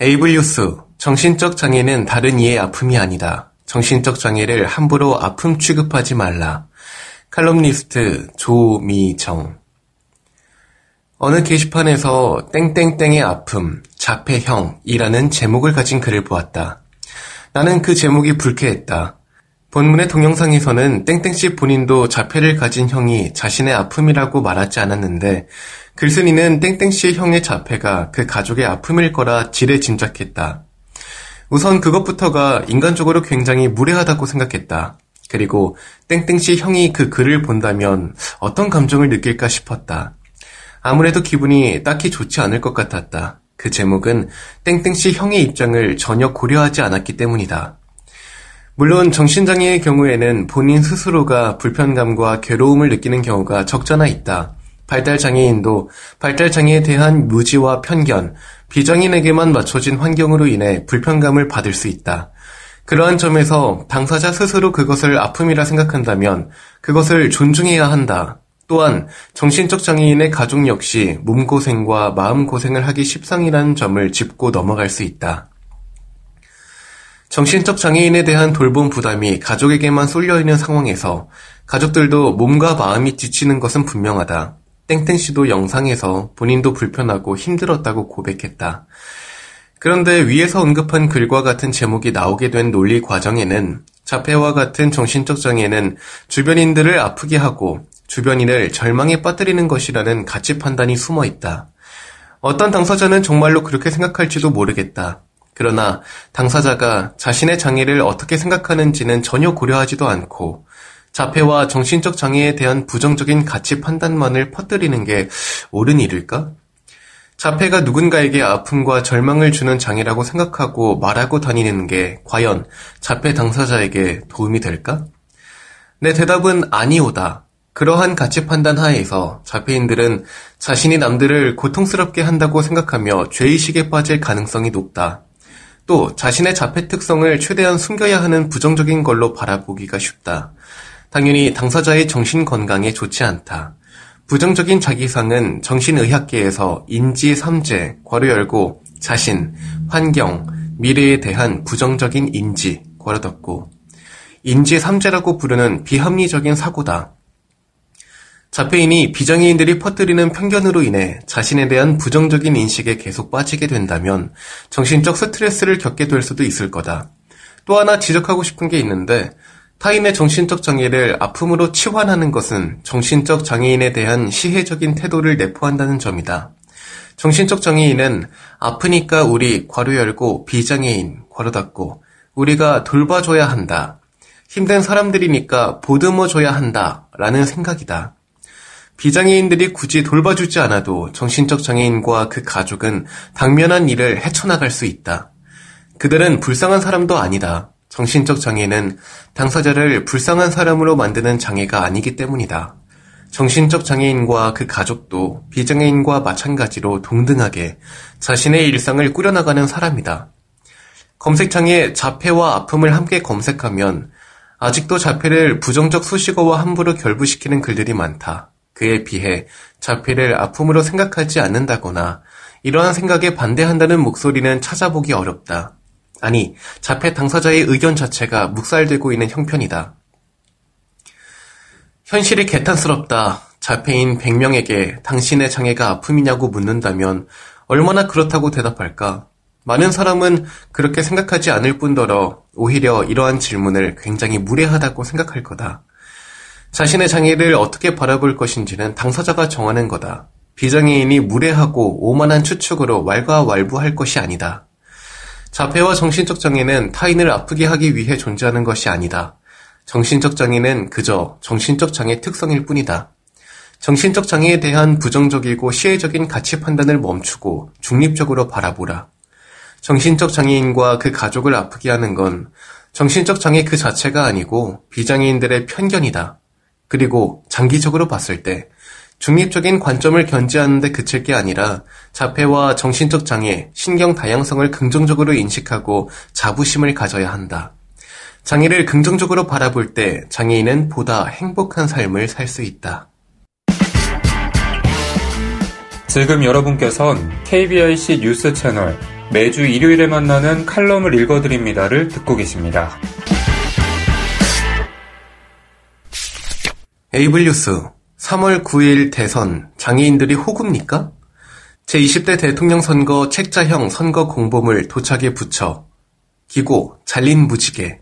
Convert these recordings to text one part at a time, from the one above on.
에이블뉴스 정신적 장애는 다른 이의 아픔이 아니다. 정신적 장애를 함부로 아픔 취급하지 말라. 칼럼니스트 조미정 어느 게시판에서 땡땡땡의 아픔, 자폐형이라는 제목을 가진 글을 보았다. 나는 그 제목이 불쾌했다. 본문의 동영상에서는 땡땡씨 본인도 자폐를 가진 형이 자신의 아픔이라고 말하지 않았는데 글쓴이는 땡땡씨의 형의 자폐가 그 가족의 아픔일 거라 지레 짐작했다. 우선 그것부터가 인간적으로 굉장히 무례하다고 생각했다. 그리고 땡땡씨 형이 그 글을 본다면 어떤 감정을 느낄까 싶었다. 아무래도 기분이 딱히 좋지 않을 것 같았다. 그 제목은 땡땡씨 형의 입장을 전혀 고려하지 않았기 때문이다. 물론 정신장애의 경우에는 본인 스스로가 불편감과 괴로움을 느끼는 경우가 적잖아 있다. 발달장애인도 발달장애에 대한 무지와 편견, 비장인에게만 맞춰진 환경으로 인해 불편감을 받을 수 있다. 그러한 점에서 당사자 스스로 그것을 아픔이라 생각한다면 그것을 존중해야 한다. 또한 정신적 장애인의 가족 역시 몸고생과 마음고생을 하기 십상이라는 점을 짚고 넘어갈 수 있다. 정신적 장애인에 대한 돌봄 부담이 가족에게만 쏠려 있는 상황에서 가족들도 몸과 마음이 지치는 것은 분명하다. 땡땡 씨도 영상에서 본인도 불편하고 힘들었다고 고백했다. 그런데 위에서 언급한 글과 같은 제목이 나오게 된 논리 과정에는 자폐와 같은 정신적 장애는 주변인들을 아프게 하고 주변인을 절망에 빠뜨리는 것이라는 가치 판단이 숨어 있다. 어떤 당사자는 정말로 그렇게 생각할지도 모르겠다. 그러나 당사자가 자신의 장애를 어떻게 생각하는지는 전혀 고려하지도 않고 자폐와 정신적 장애에 대한 부정적인 가치 판단만을 퍼뜨리는 게 옳은 일일까? 자폐가 누군가에게 아픔과 절망을 주는 장애라고 생각하고 말하고 다니는 게 과연 자폐 당사자에게 도움이 될까? 내 대답은 아니오다. 그러한 가치 판단 하에서 자폐인들은 자신이 남들을 고통스럽게 한다고 생각하며 죄의식에 빠질 가능성이 높다. 또 자신의 자폐 특성을 최대한 숨겨야 하는 부정적인 걸로 바라보기가 쉽다. 당연히 당사자의 정신 건강에 좋지 않다. 부정적인 자기상은 정신의학계에서 인지 삼재, 괄호 열고, 자신, 환경, 미래에 대한 부정적인 인지, 괄호 닫고, 인지 삼재라고 부르는 비합리적인 사고다. 자폐인이 비장애인들이 퍼뜨리는 편견으로 인해 자신에 대한 부정적인 인식에 계속 빠지게 된다면 정신적 스트레스를 겪게 될 수도 있을 거다. 또 하나 지적하고 싶은 게 있는데 타인의 정신적 장애를 아픔으로 치환하는 것은 정신적 장애인에 대한 시혜적인 태도를 내포한다는 점이다. 정신적 장애인은 아프니까 우리 괄호 열고 비장애인 괄호 닫고 우리가 돌봐줘야 한다. 힘든 사람들이니까 보듬어줘야 한다. 라는 생각이다. 비장애인들이 굳이 돌봐주지 않아도 정신적 장애인과 그 가족은 당면한 일을 헤쳐나갈 수 있다. 그들은 불쌍한 사람도 아니다. 정신적 장애는 당사자를 불쌍한 사람으로 만드는 장애가 아니기 때문이다. 정신적 장애인과 그 가족도 비장애인과 마찬가지로 동등하게 자신의 일상을 꾸려나가는 사람이다. 검색창에 자폐와 아픔을 함께 검색하면 아직도 자폐를 부정적 수식어와 함부로 결부시키는 글들이 많다. 그에 비해 자폐를 아픔으로 생각하지 않는다거나 이러한 생각에 반대한다는 목소리는 찾아보기 어렵다. 아니, 자폐 당사자의 의견 자체가 묵살되고 있는 형편이다. 현실이 개탄스럽다. 자폐인 100명에게 당신의 장애가 아픔이냐고 묻는다면 얼마나 그렇다고 대답할까? 많은 사람은 그렇게 생각하지 않을 뿐더러 오히려 이러한 질문을 굉장히 무례하다고 생각할 거다. 자신의 장애를 어떻게 바라볼 것인지는 당사자가 정하는 거다. 비장애인이 무례하고 오만한 추측으로 왈가왈부할 것이 아니다. 자폐와 정신적 장애는 타인을 아프게 하기 위해 존재하는 것이 아니다. 정신적 장애는 그저 정신적 장애 특성일 뿐이다. 정신적 장애에 대한 부정적이고 시혜적인 가치 판단을 멈추고 중립적으로 바라보라. 정신적 장애인과 그 가족을 아프게 하는 건 정신적 장애 그 자체가 아니고 비장애인들의 편견이다. 그리고 장기적으로 봤을 때 중립적인 관점을 견지하는 데 그칠 게 아니라 자폐와 정신적 장애, 신경 다양성을 긍정적으로 인식하고 자부심을 가져야 한다. 장애를 긍정적으로 바라볼 때 장애인은 보다 행복한 삶을 살 수 있다. 지금 여러분께선 KBIC 뉴스 채널 매주 일요일에 만나는 칼럼을 읽어드립니다를 듣고 계십니다. 에이블 뉴스 3월 9일 대선 장애인들이 호구입니까? 제20대 대통령 선거 책자형 선거 공보물 도착에 붙여 기고 잘린 무지개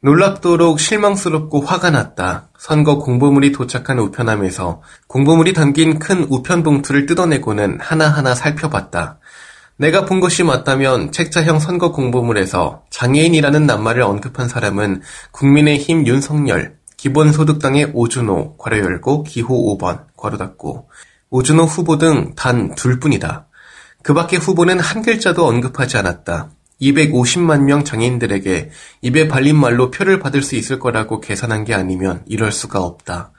놀랍도록 실망스럽고 화가 났다. 선거 공보물이 도착한 우편함에서 공보물이 담긴 큰 우편 봉투를 뜯어내고는 하나하나 살펴봤다. 내가 본 것이 맞다면 책자형 선거 공보물에서 장애인이라는 낱말을 언급한 사람은 국민의힘 윤석열, 기본소득당의 오준호, 괄호 열고 기호 5번, 괄호 닫고 오준호 후보 등 단 둘뿐이다. 그 밖의 후보는 한 글자도 언급하지 않았다. 250만 명 장애인들에게 입에 발린 말로 표를 받을 수 있을 거라고 계산한 게 아니면 이럴 수가 없다.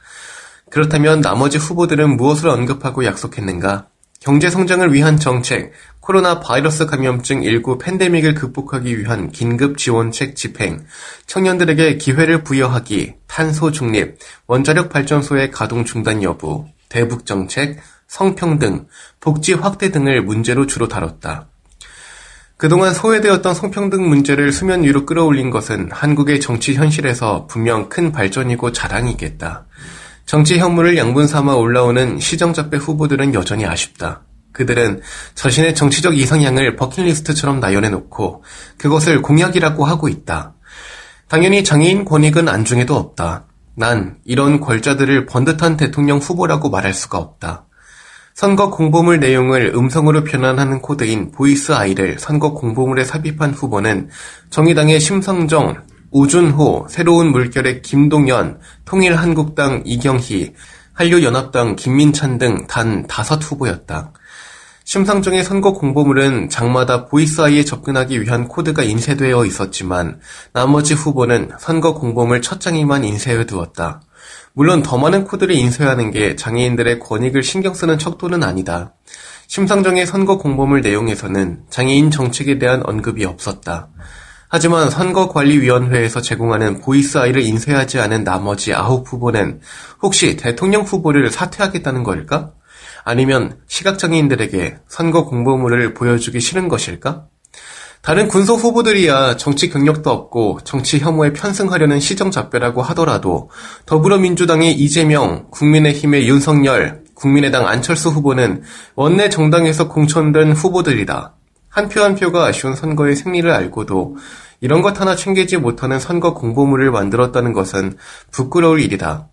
그렇다면 나머지 후보들은 무엇을 언급하고 약속했는가? 경제 성장을 위한 정책, 코로나 바이러스 감염증 19 팬데믹을 극복하기 위한 긴급 지원책 집행, 청년들에게 기회를 부여하기, 탄소 중립, 원자력 발전소의 가동 중단 여부, 대북 정책, 성평등, 복지 확대 등을 문제로 주로 다뤘다. 그동안 소외되었던 성평등 문제를 수면 위로 끌어올린 것은 한국의 정치 현실에서 분명 큰 발전이고 자랑이겠다. 정치 혐오를 양분 삼아 올라오는 시정잡배 후보들은 여전히 아쉽다. 그들은 자신의 정치적 이상향을 버킷리스트처럼 나열해놓고 그것을 공약이라고 하고 있다. 당연히 장애인 권익은 안중에도 없다. 난 이런 작자들을 번듯한 대통령 후보라고 말할 수가 없다. 선거 공보물 내용을 음성으로 변환하는 코드인 Voiceye를 선거 공보물에 삽입한 후보는 정의당의 심상정, 우준호, 새로운 물결의 김동연, 통일한국당 이경희, 한류연합당 김민찬 등 단 다섯 후보였다. 심상정의 선거 공보물은 장마다 보이스아이에 접근하기 위한 코드가 인쇄되어 있었지만 나머지 후보는 선거 공보물 첫 장에만 인쇄해 두었다. 물론 더 많은 코드를 인쇄하는 게 장애인들의 권익을 신경 쓰는 척도는 아니다. 심상정의 선거 공보물 내용에서는 장애인 정책에 대한 언급이 없었다. 하지만 선거관리위원회에서 제공하는 Voiceye를 인쇄하지 않은 나머지 아홉 후보는 혹시 대통령 후보를 사퇴하겠다는 걸까? 아니면 시각장애인들에게 선거 공보물을 보여주기 싫은 것일까? 다른 군소 후보들이야 정치 경력도 없고 정치 혐오에 편승하려는 시정잡배라고 하더라도 더불어민주당의 이재명, 국민의힘의 윤석열, 국민의당 안철수 후보는 원내 정당에서 공천된 후보들이다. 한 표한 표가 아쉬운 선거의 승리를 알고도 이런 것 하나 챙기지 못하는 선거 공보물을 만들었다는 것은 부끄러울 일이다.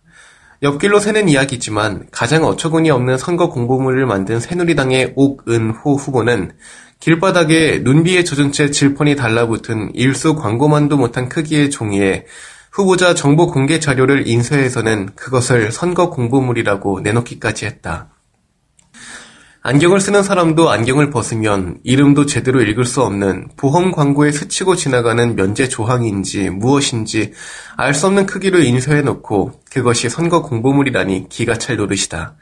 옆길로 새는 이야기지만 가장 어처구니 없는 선거 공보물을 만든 새누리당의 옥은호 후보는 길바닥에 눈비에 젖은 채 질펀이 달라붙은 일수 광고만도 못한 크기의 종이에 후보자 정보 공개 자료를 인쇄해서는 그것을 선거 공보물이라고 내놓기까지 했다. 안경을 쓰는 사람도 안경을 벗으면 이름도 제대로 읽을 수 없는 보험 광고에 스치고 지나가는 면제 조항인지 무엇인지 알 수 없는 크기로 인쇄해 놓고 그것이 선거 공보물이라니 기가 찰 노릇이다.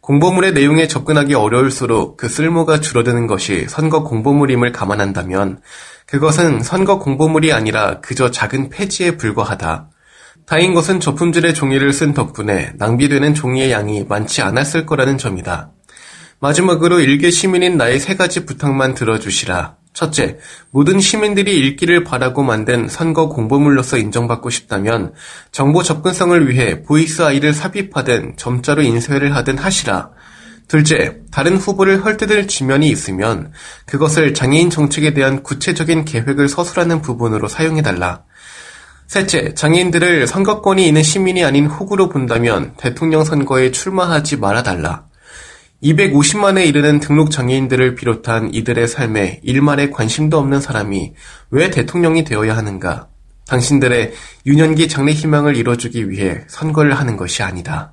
공보물의 내용에 접근하기 어려울수록 그 쓸모가 줄어드는 것이 선거 공보물임을 감안한다면 그것은 선거 공보물이 아니라 그저 작은 폐지에 불과하다. 다인 것은 저품질의 종이를 쓴 덕분에 낭비되는 종이의 양이 많지 않았을 거라는 점이다. 마지막으로 일개 시민인 나의 세 가지 부탁만 들어주시라. 첫째, 모든 시민들이 읽기를 바라고 만든 선거 공보물로서 인정받고 싶다면 정보 접근성을 위해 Voiceye를 삽입하든 점자로 인쇄를 하든 하시라. 둘째, 다른 후보를 헐뜯을 지면이 있으면 그것을 장애인 정책에 대한 구체적인 계획을 서술하는 부분으로 사용해달라. 셋째, 장애인들을 선거권이 있는 시민이 아닌 호구로 본다면 대통령 선거에 출마하지 말아달라. 250만에 이르는 등록 장애인들을 비롯한 이들의 삶에 일말의 관심도 없는 사람이 왜 대통령이 되어야 하는가? 당신들의 유년기 장래 희망을 이뤄주기 위해 선거를 하는 것이 아니다.